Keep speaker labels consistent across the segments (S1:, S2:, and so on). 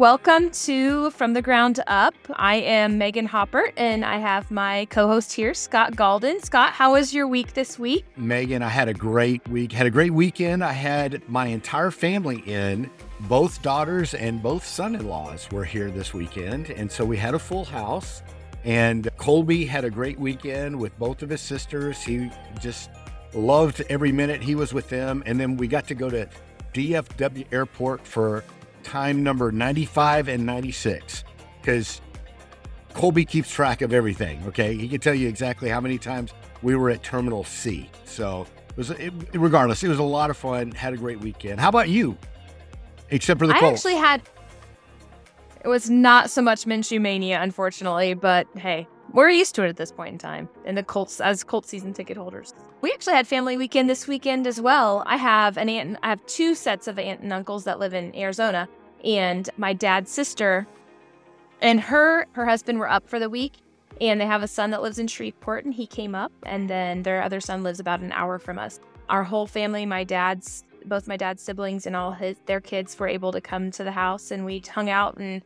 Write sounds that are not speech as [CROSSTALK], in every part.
S1: Welcome to From the Ground Up. I am Megan Haupert and I have my co host here, Scott Galden. Scott, how was your week this week?
S2: Megan, I had a great week, had a great weekend. I had my entire family in. Both daughters and both son in laws were here this weekend. And so we had a full house. And Colby had a great weekend with both of his sisters. He just loved every minute he was with them. And then we got to go to DFW Airport for time number 95 and 96 because Colby keeps track of everything. Okay. He can tell you exactly how many times we were at Terminal C. So it was, it, regardless, it was a lot of fun. Had a great weekend. How about you? Except for the
S1: I
S2: Colts.
S1: actually had, it was not so much Minshew mania, unfortunately, but hey, we're used to it at this point in time in the Colts as Colts season ticket holders. We actually had family weekend this weekend as well. I have an aunt, I have two sets of aunt and uncles that live in Arizona, and my dad's sister and her her husband were up for the week, and they have a son that lives in Shreveport, and he came up, and then their other son lives about an hour from us. Our whole family, my dad's both my dad's siblings and all his their kids were able to come to the house, and we hung out and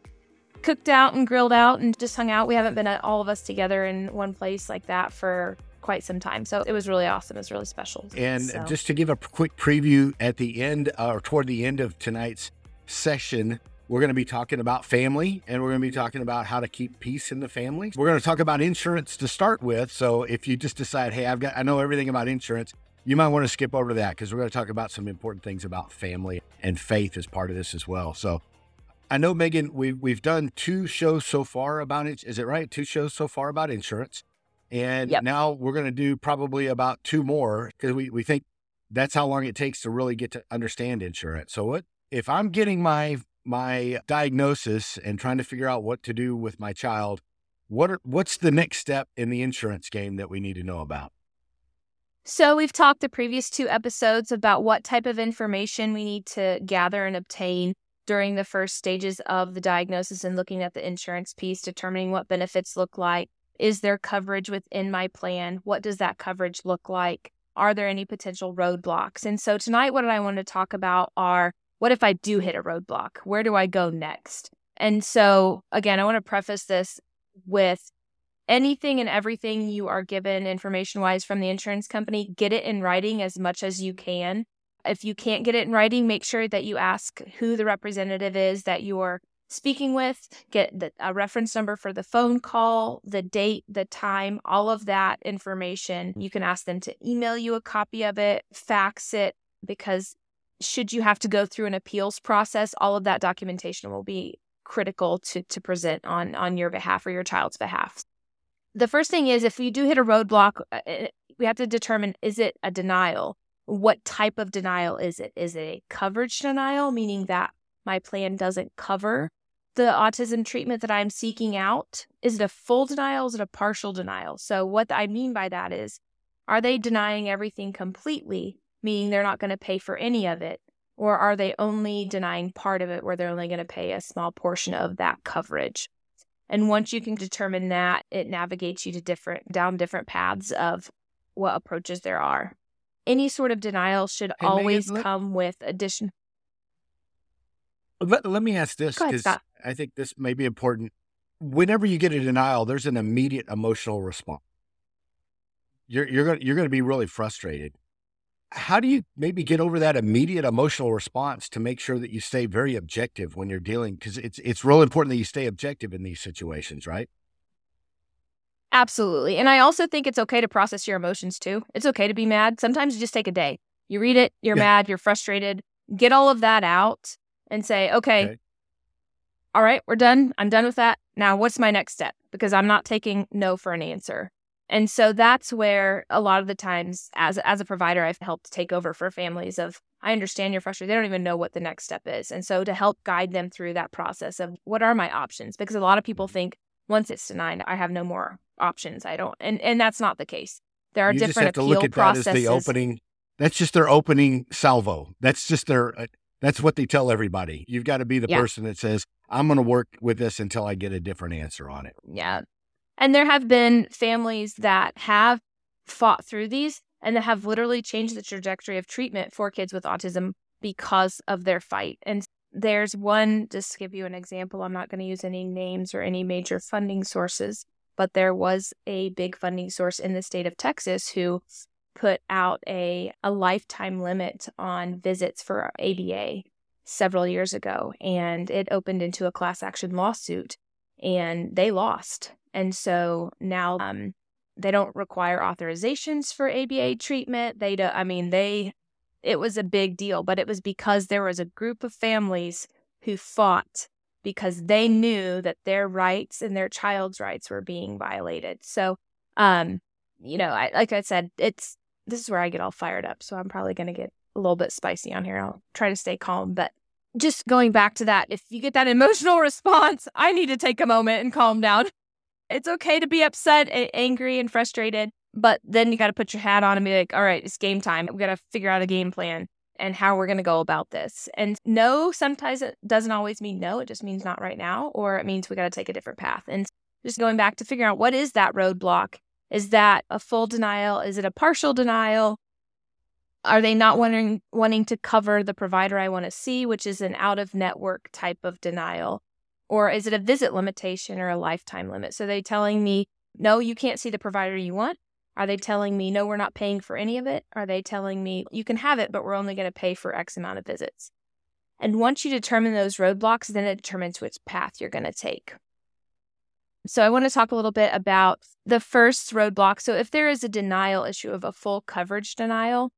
S1: cooked out and grilled out and just hung out. We haven't been all of us together in one place like that for quite some time. So it was really awesome. It was really special.
S2: And
S1: so.
S2: just to give a quick preview at the end uh, or toward the end of tonight's session, we're going to be talking about family and we're going to be talking about how to keep peace in the family. We're going to talk about insurance to start with. So if you just decide, hey, I've got, I know everything about insurance, you might want to skip over to that because we're going to talk about some important things about family and faith as part of this as well. So I know Megan, we've we've done two shows so far about it. Is it right? Two shows so far about insurance, and
S1: Yep.
S2: now we're going to do probably about two more because we we think that's how long it takes to really get to understand insurance. So what if I'm getting my my diagnosis and trying to figure out what to do with my child? What are, what's the next step in the insurance game that we need to know about?
S1: So we've talked the previous two episodes about what type of information we need to gather and obtain during the first stages of the diagnosis and looking at the insurance piece, determining what benefits look like. Is there coverage within my plan? What does that coverage look like? Are there any potential roadblocks? And so tonight, what I want to talk about are what if I do hit a roadblock? Where do I go next? And so, again, I want to preface this with anything and everything you are given information wise from the insurance company, get it in writing as much as you can. If you can't get it in writing, make sure that you ask who the representative is that you're speaking with, get the, a reference number for the phone call, the date, the time, all of that information. You can ask them to email you a copy of it, fax it, because should you have to go through an appeals process, all of that documentation will be critical to, to present on, on your behalf or your child's behalf the first thing is if you do hit a roadblock, uh, uh, we have to determine is it a denial? What type of denial is it? Is it a coverage denial, meaning that my plan doesn't cover the autism treatment that I'm seeking out? Is it a full denial? Is it a partial denial? So, what I mean by that is, are they denying everything completely, meaning they're not going to pay for any of it? Or are they only denying part of it where they're only going to pay a small portion of that coverage? And once you can determine that, it navigates you to different down different paths of what approaches there are. Any sort of denial should
S2: Hey, Megan,
S1: always
S2: let-
S1: come with addition.
S2: Let, let me ask this because I think this may be important. Whenever you get a denial, there's an immediate emotional response. You're you're going you're going to be really frustrated. How do you maybe get over that immediate emotional response to make sure that you stay very objective when you're dealing? Because it's it's real important that you stay objective in these situations, right?
S1: Absolutely. And I also think it's okay to process your emotions too. It's okay to be mad. Sometimes you just take a day. You read it, you're
S2: Yeah.
S1: mad, you're frustrated. Get all of that out and say, okay,
S2: Okay.
S1: all right, we're done. I'm done with that. Now, what's my next step? Because I'm not taking no for an answer. And so that's where a lot of the times as as a provider I've helped take over for families of I understand you're frustrated. They don't even know what the next step is. And so to help guide them through that process of what are my options? Because a lot of people mm-hmm. think once it's denied, I have no more options. I don't and and that's not the case. There are
S2: you just
S1: different
S2: have to look at
S1: processes.
S2: that as the opening. That's just their opening salvo. That's just their. Uh, that's what they tell everybody. You've got to be the
S1: Yeah.
S2: person that says, "I'm going to work with this until I get a different answer on it."
S1: Yeah. And there have been families that have fought through these and that have literally changed the trajectory of treatment for kids with autism because of their fight. And there's one, just to give you an example, I'm not going to use any names or any major funding sources, but there was a big funding source in the state of Texas who put out a, a lifetime limit on visits for ABA several years ago, and it opened into a class action lawsuit, and they lost. And so now um, they don't require authorizations for ABA treatment. They do, I mean, they it was a big deal, but it was because there was a group of families who fought because they knew that their rights and their child's rights were being violated. So, um, you know, I, like I said, it's this is where I get all fired up. So I'm probably going to get a little bit spicy on here. I'll try to stay calm, but just going back to that, if you get that emotional [LAUGHS] response, I need to take a moment and calm down. It's okay to be upset, and angry, and frustrated, but then you got to put your hat on and be like, all right, it's game time. We got to figure out a game plan and how we're going to go about this. And no, sometimes it doesn't always mean no. It just means not right now, or it means we got to take a different path. And just going back to figuring out what is that roadblock? Is that a full denial? Is it a partial denial? Are they not wanting wanting to cover the provider I want to see, which is an out of network type of denial? Or is it a visit limitation or a lifetime limit? So they telling me, no, you can't see the provider you want. Are they telling me, no, we're not paying for any of it? Are they telling me, you can have it, but we're only going to pay for X amount of visits? And once you determine those roadblocks, then it determines which path you're going to take. So I want to talk a little bit about the first roadblock. So if there is a denial issue of a full coverage denial,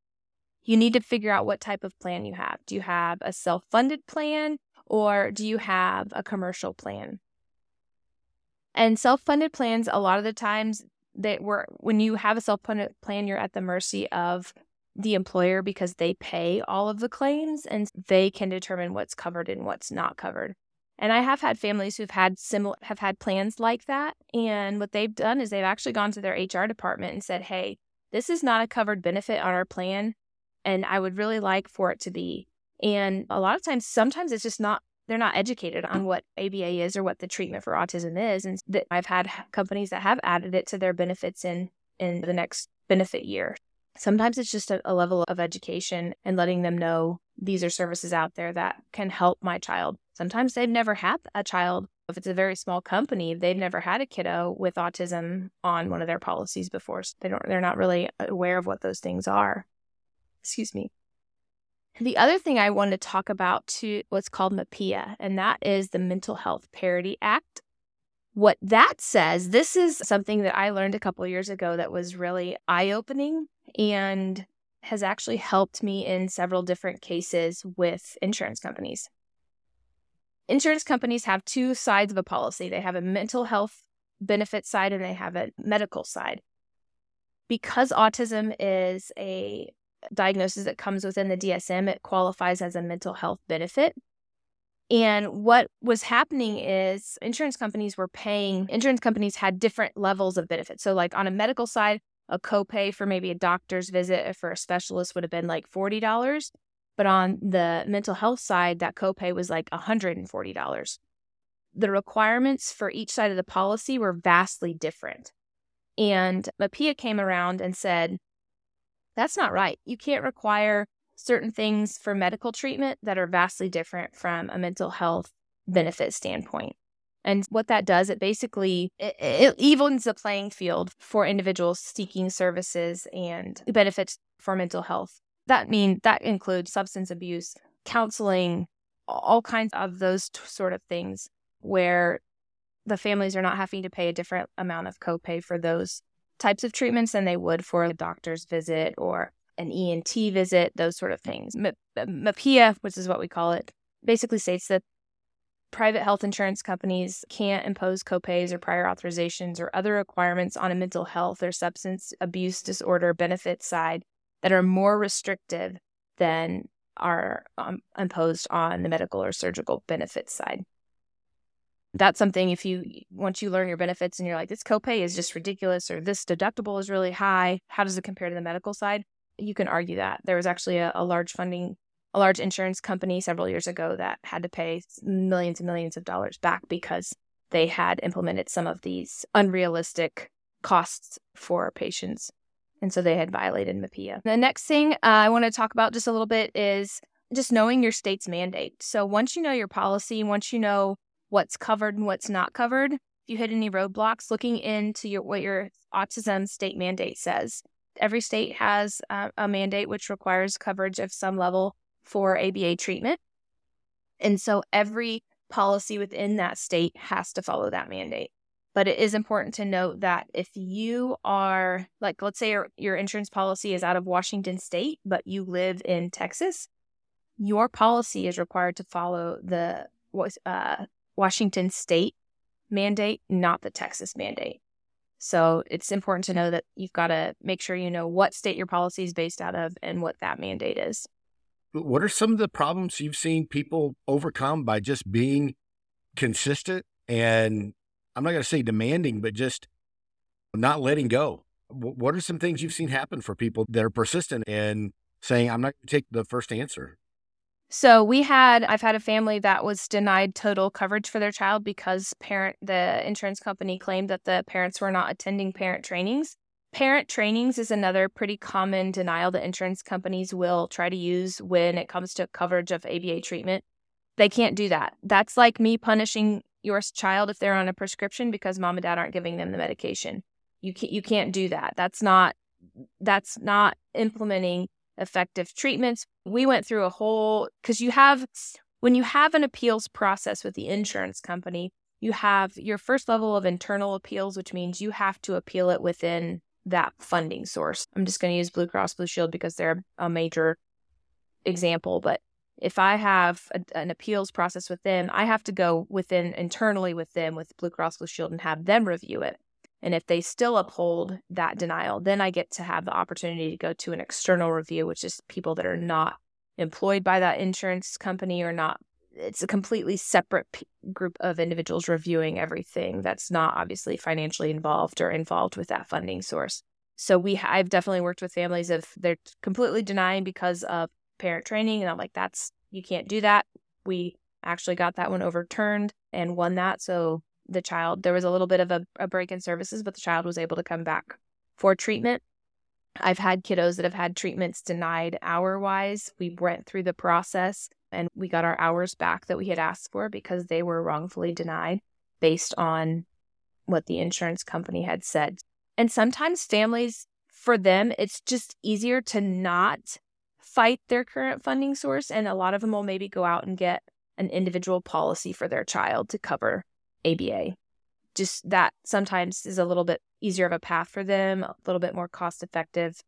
S1: you need to figure out what type of plan you have. Do you have a self funded plan or do you have a commercial plan? And self funded plans, a lot of the times, that were when you have a self-funded plan, you're at the mercy of the employer because they pay all of the claims and they can determine what's covered and what's not covered. And I have had families who've had similar have had plans like that. And what they've done is they've actually gone to their HR department and said, Hey, this is not a covered benefit on our plan. And I would really like for it to be. And a lot of times, sometimes it's just not they're not educated on what ABA is or what the treatment for autism is. And that I've had companies that have added it to their benefits in in the next benefit year. Sometimes it's just a, a level of education and letting them know these are services out there that can help my child. Sometimes they've never had a child. If it's a very small company, they've never had a kiddo with autism on one of their policies before. So they don't they're not really aware of what those things are. Excuse me. The other thing I want to talk about to what's called MAPIA, and that is the Mental Health Parity Act. What that says, this is something that I learned a couple years ago that was really eye opening and has actually helped me in several different cases with insurance companies. Insurance companies have two sides of a policy they have a mental health benefit side and they have a medical side. Because autism is a diagnosis that comes within the DSM, it qualifies as a mental health benefit. And what was happening is insurance companies were paying, insurance companies had different levels of benefits. So, like on a medical side, a copay for maybe a doctor's visit for a specialist would have been like $40. But on the mental health side, that copay was like $140. The requirements for each side of the policy were vastly different. And MAPIA came around and said, that's not right. You can't require certain things for medical treatment that are vastly different from a mental health benefit standpoint. And what that does, it basically it, it evens the playing field for individuals seeking services and benefits for mental health. That mean that includes substance abuse, counseling, all kinds of those t- sort of things where the families are not having to pay a different amount of copay for those types of treatments than they would for a doctor's visit or an ENT visit, those sort of things. MAPIA, which is what we call it, basically states that private health insurance companies can't impose copays or prior authorizations or other requirements on a mental health or substance abuse disorder benefit side that are more restrictive than are um, imposed on the medical or surgical benefit side that's something if you once you learn your benefits and you're like this copay is just ridiculous or this deductible is really high how does it compare to the medical side you can argue that there was actually a, a large funding a large insurance company several years ago that had to pay millions and millions of dollars back because they had implemented some of these unrealistic costs for patients and so they had violated MAPIA. The next thing uh, I want to talk about just a little bit is just knowing your state's mandate. So once you know your policy, once you know what's covered and what's not covered, if you hit any roadblocks, looking into your what your autism state mandate says. Every state has a mandate which requires coverage of some level for ABA treatment. And so every policy within that state has to follow that mandate. But it is important to note that if you are, like, let's say your, your insurance policy is out of Washington state, but you live in Texas, your policy is required to follow the uh, Washington state mandate, not the Texas mandate. So it's important to know that you've got to make sure you know what state your policy is based out of and what that mandate is.
S2: What are some of the problems you've seen people overcome by just being consistent and I'm not going to say demanding, but just not letting go? What are some things you've seen happen for people that are persistent and saying, I'm not going to take the first answer?
S1: So we had I've had a family that was denied total coverage for their child because parent the insurance company claimed that the parents were not attending parent trainings. Parent trainings is another pretty common denial that insurance companies will try to use when it comes to coverage of ABA treatment. They can't do that. That's like me punishing your child if they're on a prescription because mom and dad aren't giving them the medication. You can't you can't do that. That's not that's not implementing effective treatments. We went through a whole because you have when you have an appeals process with the insurance company, you have your first level of internal appeals, which means you have to appeal it within that funding source. I'm just going to use Blue Cross Blue Shield because they're a major example, but if I have a, an appeals process with them, I have to go within internally with them with Blue Cross Blue Shield and have them review it. And if they still uphold that denial, then I get to have the opportunity to go to an external review, which is people that are not employed by that insurance company or not. It's a completely separate p- group of individuals reviewing everything that's not obviously financially involved or involved with that funding source. So we, I've definitely worked with families if they're completely denying because of parent training, and I'm like, that's you can't do that. We actually got that one overturned and won that. So the child. There was a little bit of a, a break in services, but the child was able to come back for treatment. I've had kiddos that have had treatments denied hour wise. We went through the process and we got our hours back that we had asked for because they were wrongfully denied based on what the insurance company had said. And sometimes families, for them, it's just easier to not fight their current funding source. And a lot of them will maybe go out and get an individual policy for their child to cover ABA. Just that sometimes is a little bit easier of a path for them, a little bit more cost effective,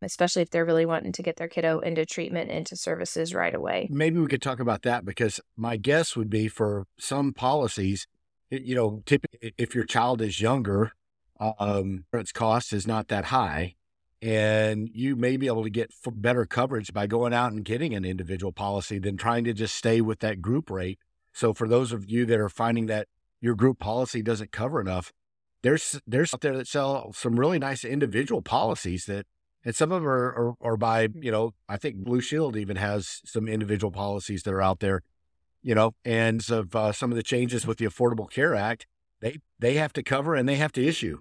S1: especially if they're really wanting to get their kiddo into treatment, into services right away.
S2: Maybe we could talk about that because my guess would be for some policies, you know, typically if your child is younger, um, its cost is not that high and you may be able to get better coverage by going out and getting an individual policy than trying to just stay with that group rate. So for those of you that are finding that your group policy doesn't cover enough. There's there's out there that sell some really nice individual policies that, and some of them are, are, are by you know I think Blue Shield even has some individual policies that are out there, you know, and of uh, some of the changes with the Affordable Care Act, they they have to cover and they have to issue.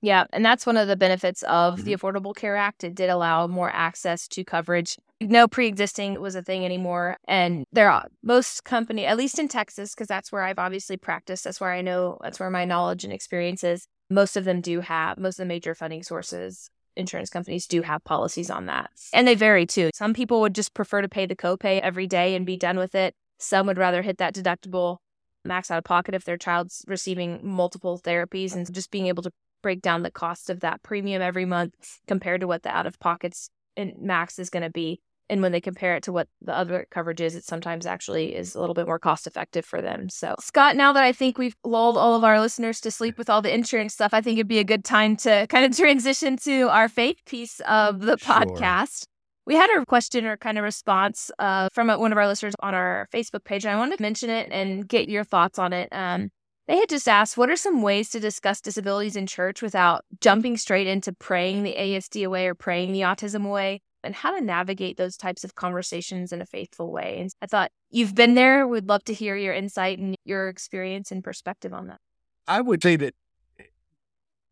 S1: Yeah, and that's one of the benefits of mm-hmm. the Affordable Care Act. It did allow more access to coverage. No pre-existing was a thing anymore, and there are most company, at least in Texas, because that's where I've obviously practiced. That's where I know. That's where my knowledge and experience is. Most of them do have most of the major funding sources. Insurance companies do have policies on that, and they vary too. Some people would just prefer to pay the copay every day and be done with it. Some would rather hit that deductible max out of pocket if their child's receiving multiple therapies and just being able to break down the cost of that premium every month compared to what the out of pockets in max is going to be. And when they compare it to what the other coverage is, it sometimes actually is a little bit more cost effective for them. So, Scott, now that I think we've lulled all of our listeners to sleep with all the insurance stuff, I think it'd be a good time to kind of [LAUGHS] transition to our faith piece of the sure. podcast. We had a question or kind of response uh, from one of our listeners on our Facebook page, and I wanted to mention it and get your thoughts on it. Um, they had just asked, what are some ways to discuss disabilities in church without jumping straight into praying the ASD away or praying the autism away? And how to navigate those types of conversations in a faithful way. And I thought you've been there. Would love to hear your insight and your experience and perspective on that.
S2: I would say that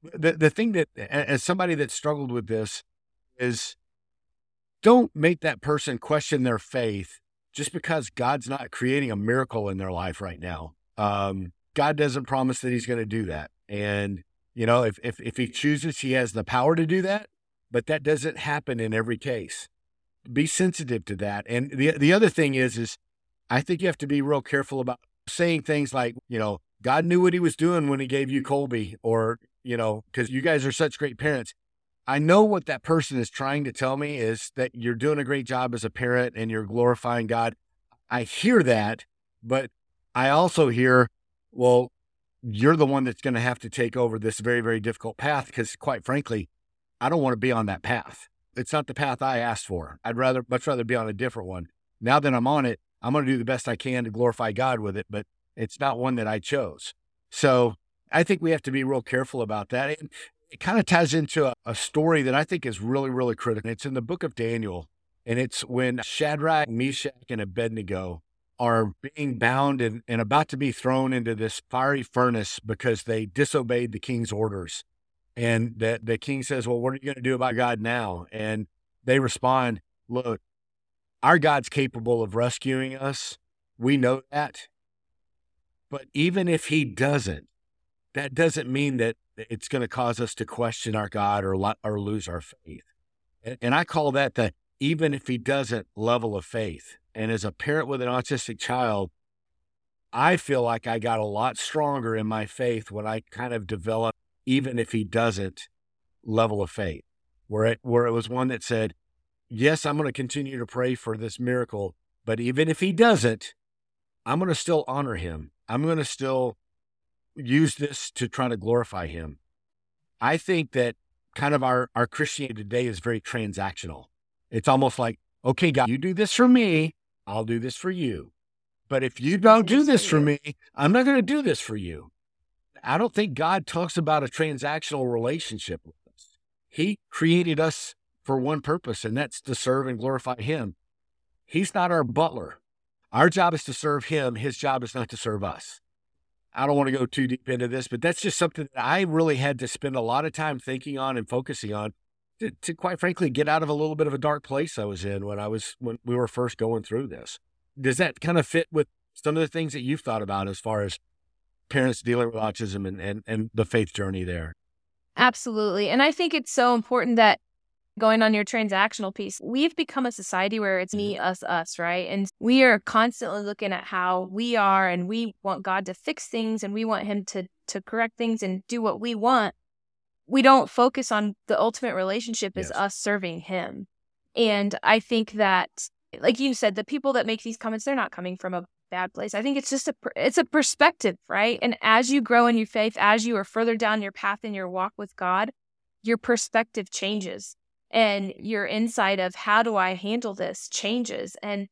S2: the the thing that as somebody that struggled with this is don't make that person question their faith just because God's not creating a miracle in their life right now. Um, God doesn't promise that he's going to do that. And, you know, if, if, if he chooses, he has the power to do that, but that doesn't happen in every case. Be sensitive to that. And the, the other thing is, is I think you have to be real careful about saying things like, you know, God knew what he was doing when he gave you Colby, or, you know, because you guys are such great parents. I know what that person is trying to tell me is that you're doing a great job as a parent and you're glorifying God. I hear that, but I also hear, well, you're the one that's going to have to take over this very, very difficult path because, quite frankly, I don't want to be on that path. It's not the path I asked for. I'd rather, much rather be on a different one. Now that I'm on it, I'm going to do the best I can to glorify God with it, but it's not one that I chose. So I think we have to be real careful about that. And it kind of ties into a, a, story that I think is really, really critical. It's in the book of Daniel, and it's when Shadrach, Meshach, and Abednego are being bound and, and about to be thrown into this fiery furnace because they disobeyed the king's orders. And the, the king says, Well, what are you going to do about God now? And they respond, Look, our God's capable of rescuing us. We know that. But even if he doesn't, that doesn't mean that it's going to cause us to question our God or, or lose our faith. And, and I call that the even if he doesn't level of faith. And as a parent with an autistic child, I feel like I got a lot stronger in my faith when I kind of developed, even if he doesn't, level of faith, where it where it was one that said, Yes, I'm going to continue to pray for this miracle, but even if he doesn't, I'm going to still honor him. I'm going to still use this to try to glorify him. I think that kind of our, our Christianity today is very transactional. It's almost like, okay, God, you do this for me, I'll do this for you. But if you don't do this for me, I'm not going to do this for you. I don't think God talks about a transactional relationship with us. He created us for one purpose, and that's to serve and glorify Him. He's not our butler. Our job is to serve Him. His job is not to serve us. I don't want to go too deep into this, but that's just something that I really had to spend a lot of time thinking on and focusing on to, to, quite frankly get out of a little bit of a dark place I was in when I was when we were first going through this. Does that kind of fit with some of the things that you've thought about as far as parents dealing with autism and, and, and the faith journey there?
S1: Absolutely. And I think it's so important that going on your transactional piece, we've become a society where it's me, mm-hmm. us, us, right? And we are constantly looking at how we are and we want God to fix things and we want him to to correct things and do what we want. We don't focus on the ultimate relationship yes. is us serving him. And I think that like you said, the people that make these comments, they're not coming from a bad place. I think it's just a it's a perspective, right? And as you grow in your faith, as you are further down your path in your walk with God, your perspective changes and your insight of how do I handle this changes. And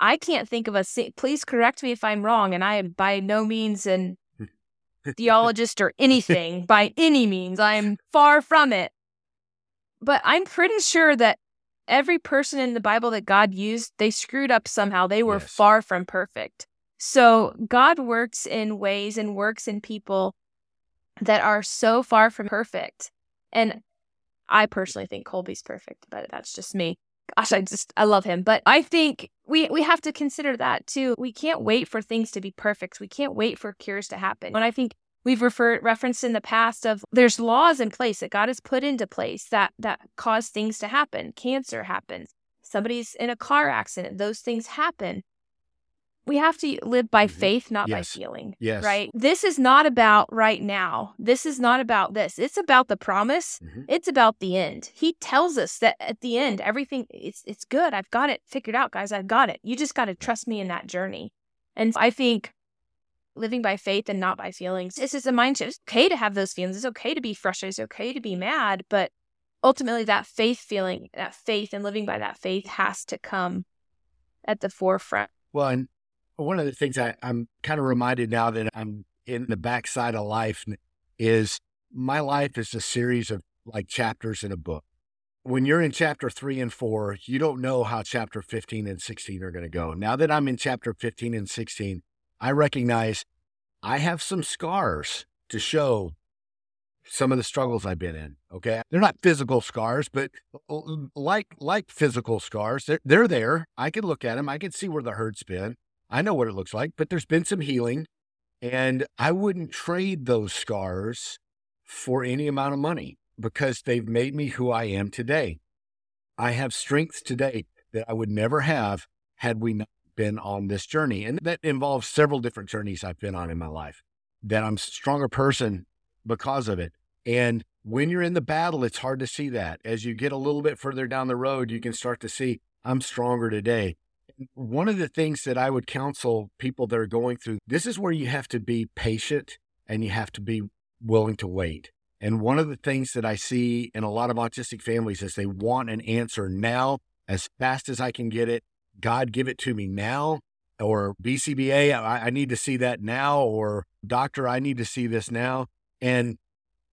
S1: I can't think of a, please correct me if I'm wrong. And I am by no means an theologist or anything [LAUGHS] by any means. I'm far from it. But I'm pretty sure that every person in the Bible that God used, they screwed up somehow. They were yes. far from perfect. So God works in ways and works in people that are so far from perfect. And I personally think Colby's perfect, but that's just me. Gosh, I just I love him. But I think we we have to consider that too. We can't wait for things to be perfect. We can't wait for cures to happen. And I think we've referred referenced in the past of there's laws in place that God has put into place that that cause things to happen. Cancer happens. Somebody's in a car accident. Those things happen we have to live by mm-hmm. faith, not yes. by feeling.
S2: Yes.
S1: Right. This is not about right now. This is not about this. It's about the promise. Mm-hmm. It's about the end. He tells us that at the end, everything it's it's good. I've got it figured out, guys. I've got it. You just got to trust me in that journey. And I think living by faith and not by feelings. This is a mindset. It's okay to have those feelings. It's okay to be frustrated. It's okay to be mad. But ultimately, that faith feeling, that faith and living by that faith has to come at the forefront.
S2: Well, and one of the things I, I'm kind of reminded now that I'm in the backside of life is my life is a series of like chapters in a book. When you're in chapter three and four, you don't know how chapter 15 and 16 are going to go. Now that I'm in chapter 15 and 16, I recognize I have some scars to show some of the struggles I've been in. Okay. They're not physical scars, but like like physical scars, they're, they're there. I can look at them. I can see where the hurt's been. I know what it looks like, but there's been some healing. And I wouldn't trade those scars for any amount of money because they've made me who I am today. I have strength today that I would never have had we not been on this journey. And that involves several different journeys I've been on in my life, that I'm a stronger person because of it. And when you're in the battle, it's hard to see that. As you get a little bit further down the road, you can start to see, I'm stronger today. One of the things that I would counsel people that are going through this is where you have to be patient and you have to be willing to wait. And one of the things that I see in a lot of autistic families is they want an answer now, as fast as I can get it. God, give it to me now. Or BCBA, I, I need to see that now. Or doctor, I need to see this now. And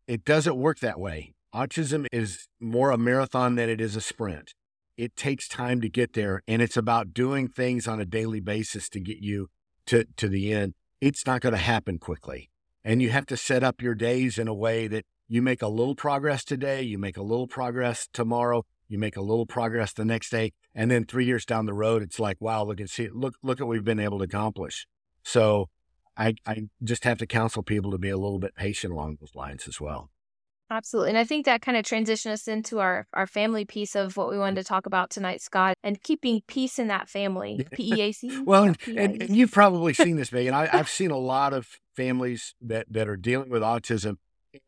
S2: it doesn't work that way. Autism is more a marathon than it is a sprint. It takes time to get there, and it's about doing things on a daily basis to get you to, to the end. It's not going to happen quickly. And you have to set up your days in a way that you make a little progress today, you make a little progress tomorrow, you make a little progress the next day, and then three years down the road, it's like, wow, look and see, look, look what we've been able to accomplish. So I, I just have to counsel people to be a little bit patient along those lines as well.
S1: Absolutely. And I think that kind of transitions us into our, our family piece of what we wanted to talk about tonight, Scott, and keeping peace in that family. [LAUGHS] P E A C.
S2: well, and, and, and, you've probably seen this, Megan. I, I've seen a lot of families that, that are dealing with autism.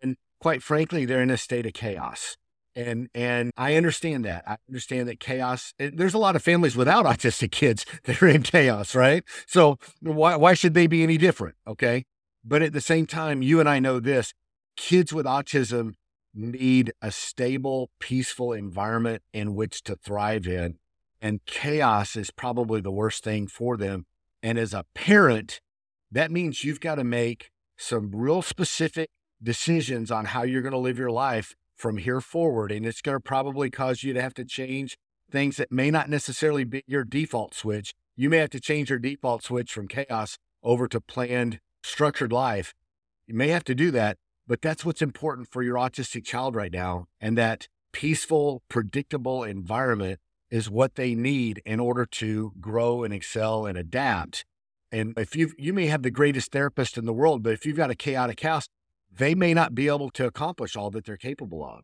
S2: And quite frankly, they're in a state of chaos. And and I understand that. I understand that chaos. There's a lot of families without [LAUGHS] autistic kids that are in chaos, right? So why why should they be any different? Okay. But at the same time, you and I know this: kids with autism need a stable, peaceful environment in which to thrive in, and chaos is probably the worst thing for them. And as a parent, that means you've got to make some real specific decisions on how you're going to live your life from here forward. And it's going to probably cause you to have to change things that may not necessarily be your default switch. You may have to change your default switch from chaos over to planned, structured life. You may have to do that, but that's what's important for your autistic child right now. And that peaceful, predictable environment is what they need in order to grow and excel and adapt. And if you you may have the greatest therapist in the world, but if you've got a chaotic house, they may not be able to accomplish all that they're capable of.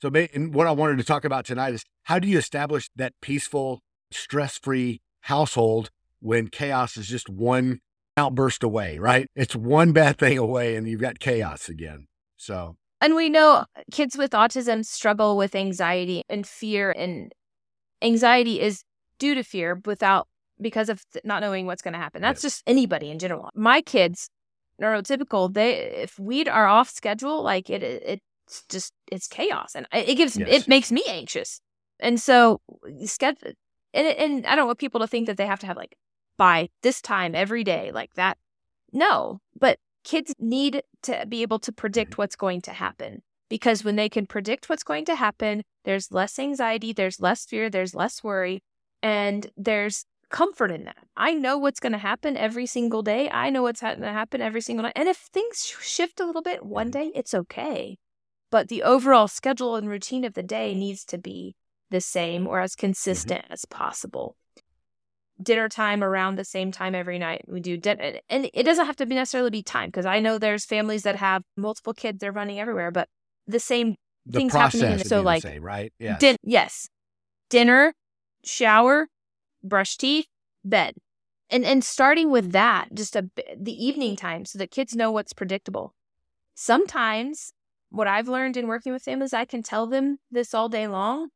S2: So, and what I wanted to talk about tonight is how do you establish that peaceful, stress free household when chaos is just one outburst away, right? It's one bad thing away and you've got chaos again. So,
S1: and we know uh, kids with autism struggle with anxiety and fear, and anxiety is due to fear without because of not knowing what's going to happen. That's yes. just anybody in general. My kids neurotypical, they if we are off schedule, like it, it's just it's chaos, and it gives yes. it makes me anxious. And so schedule, and and I don't want people to think that they have to have like by this time every day like that. No, but kids need to be able to predict mm-hmm. what's going to happen because when they can predict what's going to happen, there's less anxiety, there's less fear, there's less worry, and there's comfort in that. I know what's going to happen every single day. I know what's going to happen every single night. And if things shift a little bit one day, it's okay. But the overall schedule and routine of the day needs to be the same or as mm-hmm. consistent mm-hmm. as possible. Dinner time around the same time every night. We do dinner, and it doesn't have to be necessarily be time because I know there's families that have multiple kids. They're running everywhere, but the same the things happening. So like,
S2: same, right? Yes.
S1: Din- yes, dinner, shower, brush teeth, bed. And and starting with that, just a the evening time so that kids know what's predictable. Sometimes what I've learned in working with families, I can tell them this all day long,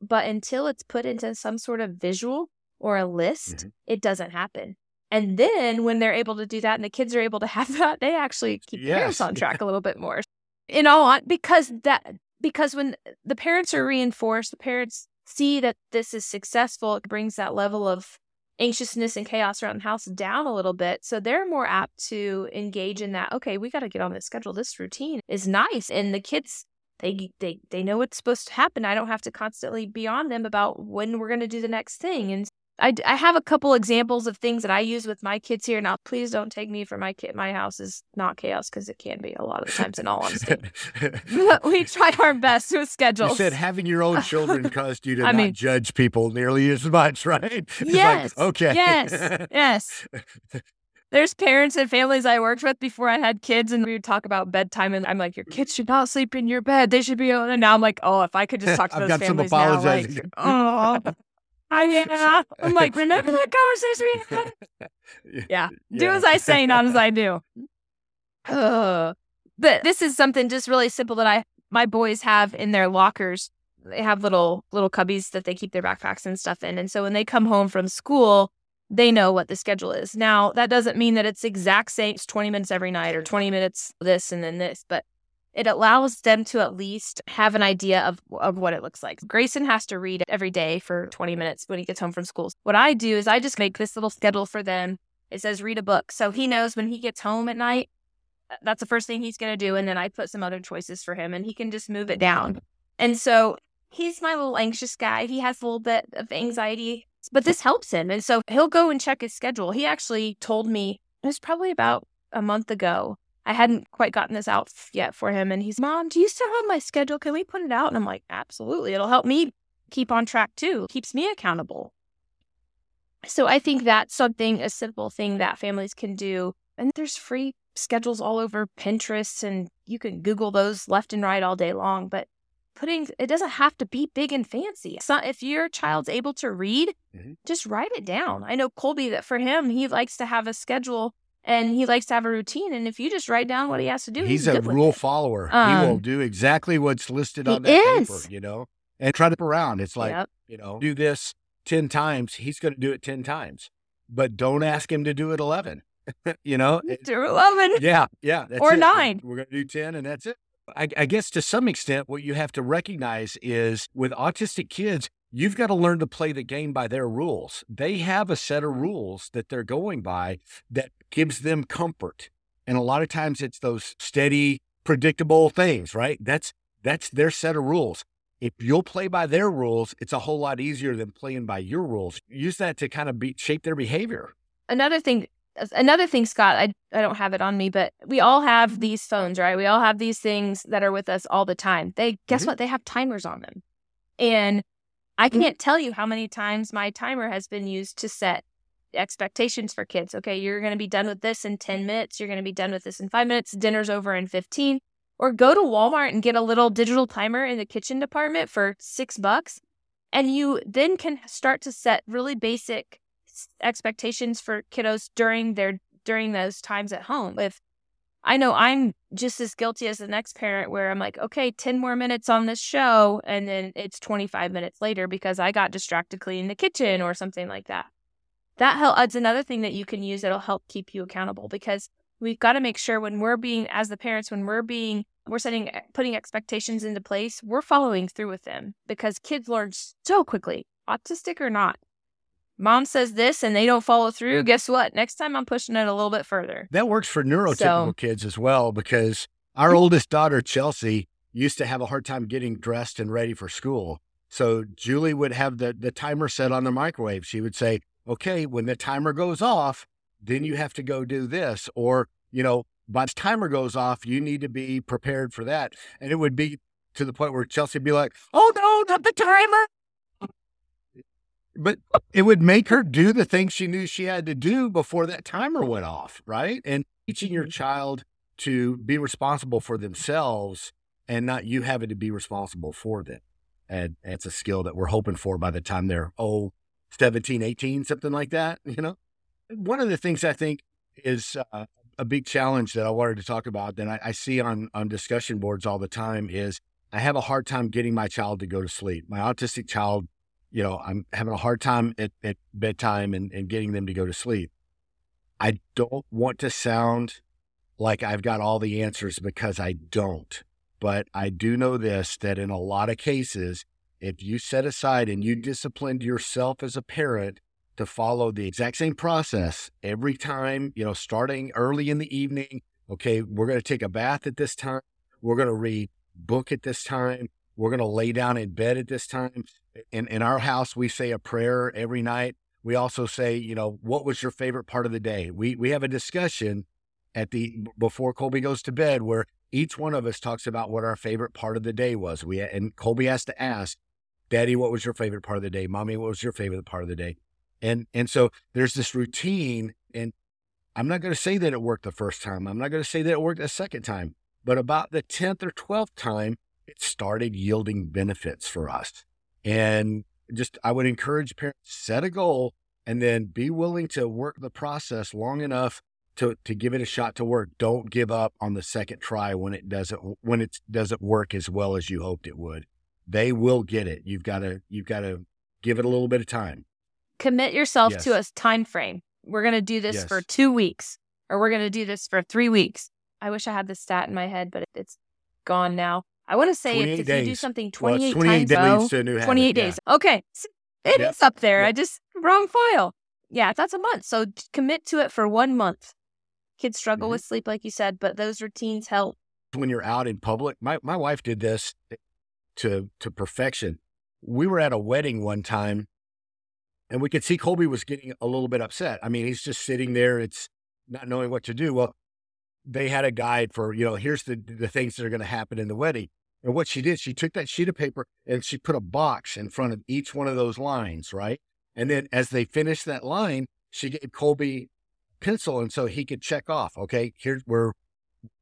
S1: but until it's put into some sort of visual or a list, mm-hmm. it doesn't happen. And then when they're able to do that and the kids are able to [LAUGHS] have that, they actually keep yes. parents on track a [LAUGHS] little bit more. In all because that because when the parents are reinforced, the parents see that this is successful, it brings that level of anxiousness and chaos around the house down a little bit. So they're more apt to engage in that. Okay, we got to get on this schedule. This routine is nice. And the kids, they, they, they know what's supposed to happen. I don't have to constantly be on them about when we're going to do the next thing. And I, I have a couple examples of things that I use with my kids here. Now, please don't take me for my kid. My house is not chaos because it can be a lot of times, in all honesty. [LAUGHS] [LAUGHS] we try our best with schedules.
S2: You said having your own children [LAUGHS] caused you to I not mean, judge people nearly as much, right?
S1: Yes.
S2: Like, okay.
S1: Yes. Yes. There's parents and families I worked with before I had kids, and we would talk about bedtime. And I'm like, your kids should not sleep in your bed. They should be on. And now I'm like, oh, if I could just talk to those families now, like, oh, I [LAUGHS] yeah. I'm like, remember that conversation we had? [LAUGHS] Yeah. Do as I say, not as I do. Uh, but this is something just really simple that I my boys have in their lockers. They have little little cubbies that they keep their backpacks and stuff in. And so when they come home from school, they know what the schedule is. Now, that doesn't mean that it's exact same, it's 20 minutes every night or 20 minutes this and then this, but it allows them to at least have an idea of, of what it looks like. Grayson has to read every day for 20 minutes when he gets home from school. What I do is I just make this little schedule for them. It says read a book. So he knows when he gets home at night, uh, that's the first thing he's going to do. And then I put some other choices for him and he can just move it down. And so he's my little anxious guy. He has a little bit of anxiety, but this helps him. And so he'll go and check his schedule. He actually told me it was probably about a month ago I hadn't quite gotten this out yet for him. And he's, Mom, do you still have my schedule? Can we put it out? And I'm like, Absolutely. It'll help me keep on track too, keeps me accountable. So I think that's something, a simple thing that families can do. And there's free schedules all over Pinterest, and you can Google those left and right all day long. But putting it doesn't have to be big and fancy. So if your child's able to read, mm-hmm. just write it down. I know Colby that for him, he likes to have a schedule and he likes to have a routine. And if you just write down what he has to do,
S2: he's,
S1: he's
S2: a rule follower. Um, he will do exactly what's listed on that is. paper, you know, and try to around. It's like, yep. you know, do this 10 times. He's going to do it 10 times, but don't ask him to do it 11. [LAUGHS] you know, [LAUGHS]
S1: do 11.
S2: Yeah. Yeah.
S1: or it. nine.
S2: We're going to do 10 and that's it. I, I guess to some extent, what you have to recognize is with autistic kids, You've got to learn to play the game by their rules. They have a set of rules that they're going by that gives them comfort. And a lot of times it's those steady, predictable things, right? That's that's their set of rules. If you'll play by their rules, it's a whole lot easier than playing by your rules. Use that to kind of be, shape their behavior.
S1: Another thing another thing scott I, I don't have it on me but we all have these phones right we all have these things that are with us all the time they guess mm-hmm. what they have timers on them and I mm. can't tell you how many times my timer has been used to set expectations for kids. Okay, you're going to be done with this in 10 minutes. You're going to be done with this in five minutes. Dinner's over in 15. Or go to Walmart and get a little digital timer in the kitchen department for six bucks. And you then can start to set really basic expectations for kiddos during their during those times at home. If I know I'm just as guilty as the next parent where I'm like, okay, 10 more minutes on this show. And then it's 25 minutes later because I got distracted cleaning the kitchen or something like that. That helps. another thing that you can use that'll help keep you accountable because we've got to make sure when we're being, as the parents, when we're being, we're setting, eh, putting expectations into place, we're following through with them because kids learn so quickly, autistic or not mom says this and they don't follow through, guess what? Next time I'm pushing it a little bit further.
S2: That works for neurotypical so, kids as well because our [LAUGHS] oldest daughter, Chelsea, used to have a hard time getting dressed and ready for school. So Julie would have the, the timer set on the microwave. She would say, okay, when the timer goes off, then you have to go do this. Or, you know, by the timer goes off, you need to be prepared for that. And it would be to the point where Chelsea would be like, oh no, not the timer but it would make her do the things she knew she had to do before that timer went off, right? And teaching your mm-hmm. child to be responsible for themselves and not you having to be responsible for them. And it's a skill that we're hoping for by the time they're, oh, 17, 18, something like that, you know? One of the things I think is uh, a big challenge that I wanted to talk about that I, I see on, on discussion boards all the time is I have a hard time getting my child to go to sleep. My autistic child you know, I'm having a hard time at, at bedtime and, and getting them to go to sleep. I don't want to sound like I've got all the answers because I don't. But I do know this that in a lot of cases, if you set aside and you disciplined yourself as a parent to follow the exact same process every time, you know, starting early in the evening, okay, we're going to take a bath at this time, we're going to read book at this time, we're going to lay down in bed at this time. In, in our house, we say a prayer every night. We also say, you know, what was your favorite part of the day? We we have a discussion at the before Colby goes to bed where each one of us talks about what our favorite part of the day was. We and Colby has to ask, Daddy, what was your favorite part of the day? Mommy, what was your favorite part of the day? And and so there's this routine, and I'm not going to say that it worked the first time. I'm not going to say that it worked the second time, but about the tenth or twelfth time, it started yielding benefits for us. And just I would encourage parents set a goal and then be willing to work the process long enough to to give it a shot to work. Don't give up on the second try when it doesn't when it doesn't work as well as you hoped it would. They will get it. You've got to you've got to give it a little bit of time.
S1: Commit yourself yes. to a time frame. We're going to do this yes. for 2 weeks or we're going to do this for 3 weeks. I wish I had the stat in my head, but it's gone now. I want to say if days. you do something 28, well, 28 times days oh, 28 days. Yeah. Okay. it yep. is up there. Yep. I just wrong file. Yeah, that's a month. So commit to it for 1 month. Kids struggle mm-hmm. with sleep like you said, but those routines help.
S2: When you're out in public, my my wife did this to to perfection. We were at a wedding one time and we could see Colby was getting a little bit upset. I mean, he's just sitting there, it's not knowing what to do. Well, they had a guide for, you know, here's the the things that are going to happen in the wedding. And what she did, she took that sheet of paper and she put a box in front of each one of those lines, right? And then as they finished that line, she gave Colby pencil. And so he could check off, okay, here's where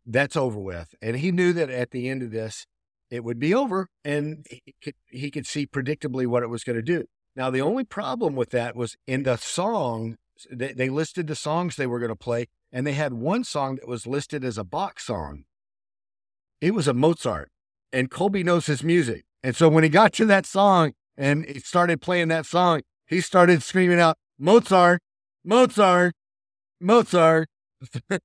S2: that's over with. And he knew that at the end of this, it would be over and he could, he could see predictably what it was going to do. Now, the only problem with that was in the song, they, they listed the songs they were going to play, and they had one song that was listed as a Bach song. It was a Mozart and Colby knows his music. And so when he got to that song and he started playing that song, he started screaming out, Mozart, Mozart, Mozart. [LAUGHS]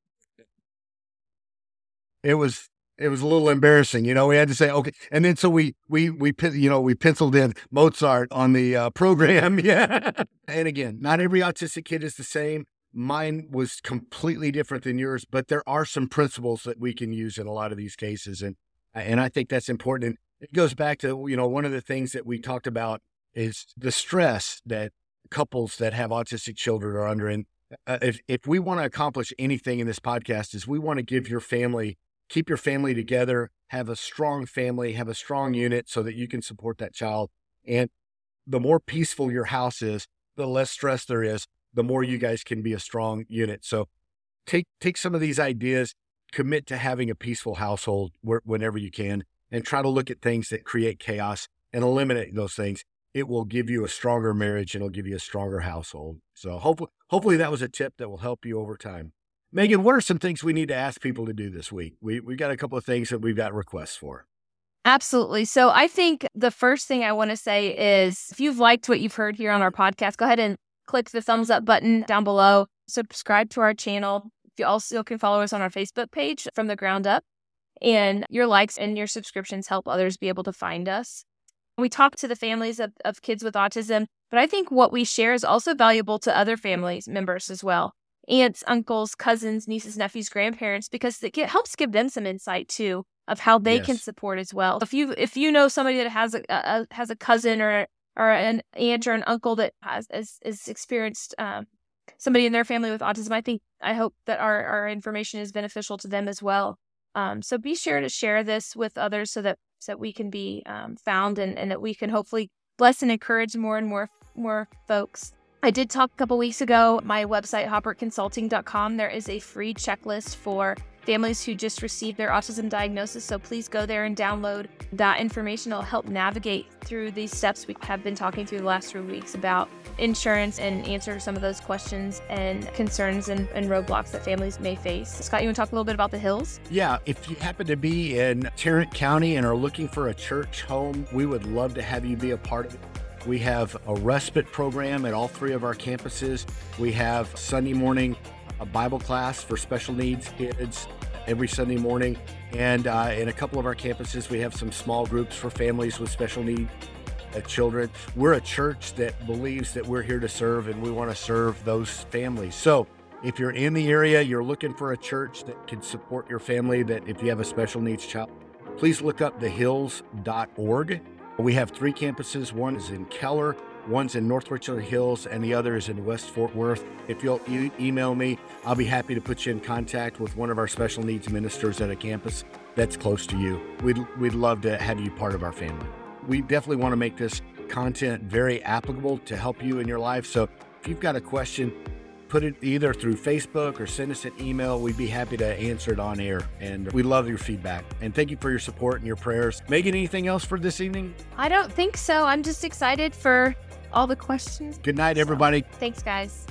S2: it was it was a little embarrassing, you know. We had to say okay, and then so we we we you know we penciled in Mozart on the uh, program, [LAUGHS] yeah. and again, not every autistic kid is the same. Mine was completely different than yours, but there are some principles that we can use in a lot of these cases, and and I think that's important. And it goes back to, you know, one of the things that we talked about is the stress that couples that have autistic children are under. And uh, if, if we want to accomplish anything in this podcast is we want to give your family, keep your family together, have a strong family, have a strong unit so that you can support that child. And the more peaceful your house is, the less stress there is, the more you guys can be a strong unit. So take, take some of these ideas, commit to having a peaceful household whenever you can and try to look at things that create chaos and eliminate those things. It will give you a stronger marriage and it'll give you a stronger household. So hopefully, hopefully that was a tip that will help you over time. Megan, what are some things we need to ask people to do this week? We we've got a couple of things that we've got requests for.
S1: Absolutely. So I think the first thing I want to say is if you've liked what you've heard here on our podcast, go ahead and click the thumbs up button down below. Subscribe to our channel. You also can follow us on our Facebook page from the ground up. And your likes and your subscriptions help others be able to find us. We talk to the families of, of kids with autism, but I think what we share is also valuable to other families members as well aunts, uncles, cousins, nieces, nephews, grandparents, because it helps give them some insight too of how they yes. can support as well. If you if you know somebody that has a, a has a cousin or or an aunt or an uncle that has is, is experienced um, somebody in their family with autism, I think I hope that our, our information is beneficial to them as well. Um, so be sure to share this with others so that so that we can be um, found and, and that we can hopefully bless and encourage more and more more folks. I did talk a couple weeks ago. My website, haupertconsulting.com, there is a free checklist for families who just received their autism diagnosis. So please go there and download that information. It'll help navigate through these steps we have been talking through the last three weeks about insurance and answer some of those questions and concerns and, and roadblocks that families may face. Scott, you want to talk a little bit about the hills?
S2: Yeah, if you happen to be in Tarrant County and are looking for a church home, we would love to have you be a part of it. We have a respite program at all three of our campuses. We have Sunday morning a Bible class for special needs kids every Sunday morning. And uh, in a couple of our campuses, we have some small groups for families with special needs uh, children. We're a church that believes that we're here to serve and we want to serve those families. So if you're in the area, you're looking for a church that can support your family, that if you have a special needs child, please look up thehills.org. We have three campuses. One is in Keller, One's in North Richland Hills and the other is in West Fort Worth. If you'll e- email me, I'll be happy to put you in contact with one of our special needs ministers at a campus that's close to you. We'd, we'd love to have you part of our family. We definitely want to make this content very applicable to help you in your life. So if you've got a question, put it either through Facebook or send us an email. We'd be happy to answer it on air. And we love your feedback. And thank you for your support and your prayers. Megan, anything else for this evening?
S1: I don't think so. I'm just excited for all the questions.
S2: Good night, everybody.
S1: Thanks, guys.